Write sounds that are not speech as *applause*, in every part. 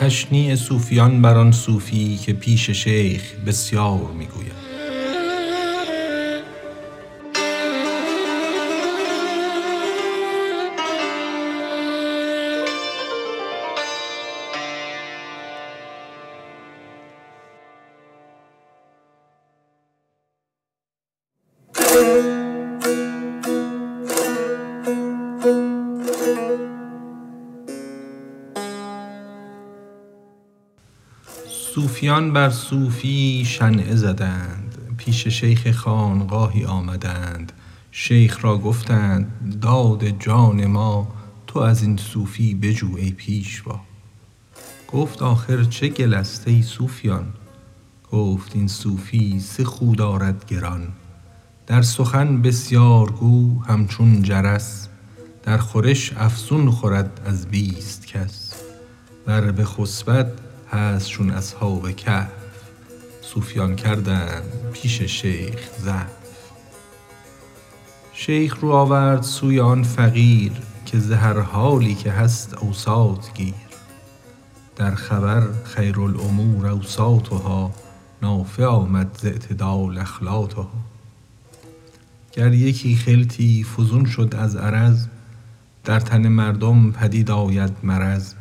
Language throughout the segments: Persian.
تشنیع صوفیان بر آن صوفی که پیش شیخ بسیار می‌گوید. *laughs* صوفیان بر صوفی شنعه زدند. پیش شیخ خانقاهی آمدند. شیخ را گفتند داد جان ما تو از این صوفی بجو ای پیشوا. گفت آخر چه است ای صوفیان؟ گفت این صوفی سه خو دارد گران. در سخن بسیار گو همچون جرس. در خورش افزون خورد از بیست کس. ور بخسبد هست چون اصحاب کهف صوفیان کردند پیش شیخ ضعف شیخ رو آورد سوی آن فقیر که ز هر حالی که هست اوساط گیر. در خبر خیرالامور اوساطها نافع آمد ز اعتدال اخلاطها. گر یکی خلطی فزون شد از عرض در تن مردم پدید آید مرض.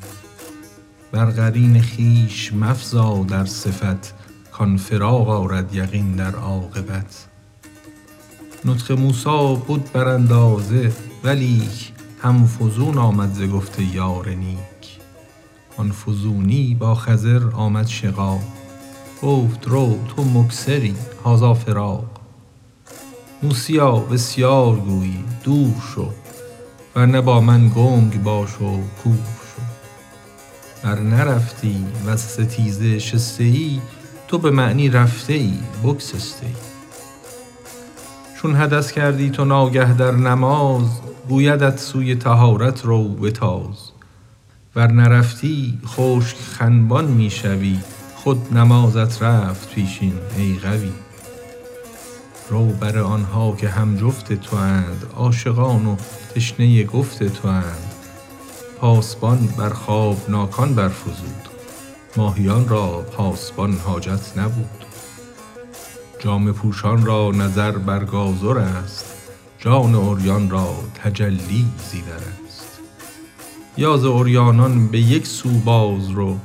بر قرین خویش مفزا در صفت کان فراق آرد یقین در عاقبت. نطق موسی بد بر اندازه ولیک هم فزون آمد ز گفت یار نیک. آن فزونی با خضر آمد شقاق. گفت رو تو مکثری هذا فراق. موسیا بسیار گویی دور شو. ور نه با من گنگ باش و کور ور نرفتی وز ستیزه شسته ای تو به معنی رفته ای بگسسته ای. چون حدث کردی تو ناگه در نماز گویدت سوی طهارت رو بتاز. ور نرفتی خشک خنبان می شوی خود نمازت رفت پیشین ای غوی رو بر آن ها که هم جفت تواند عاشقان و تشنه گفت تواند پاسبان بر خوابناکان برفزود. ماهیان را پاسبان حاجت نبود. جامه پوشان را نظر بر گازر است. جان عریان را تجلی زیور است. یا ز عریانان به یک سو باز رو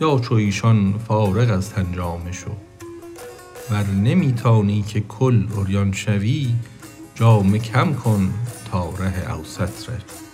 یا چو ایشان فارغ از تن جامه شو. ور نمی تانی که کل عریان شوی جامه کم کن تا ره اوسط روی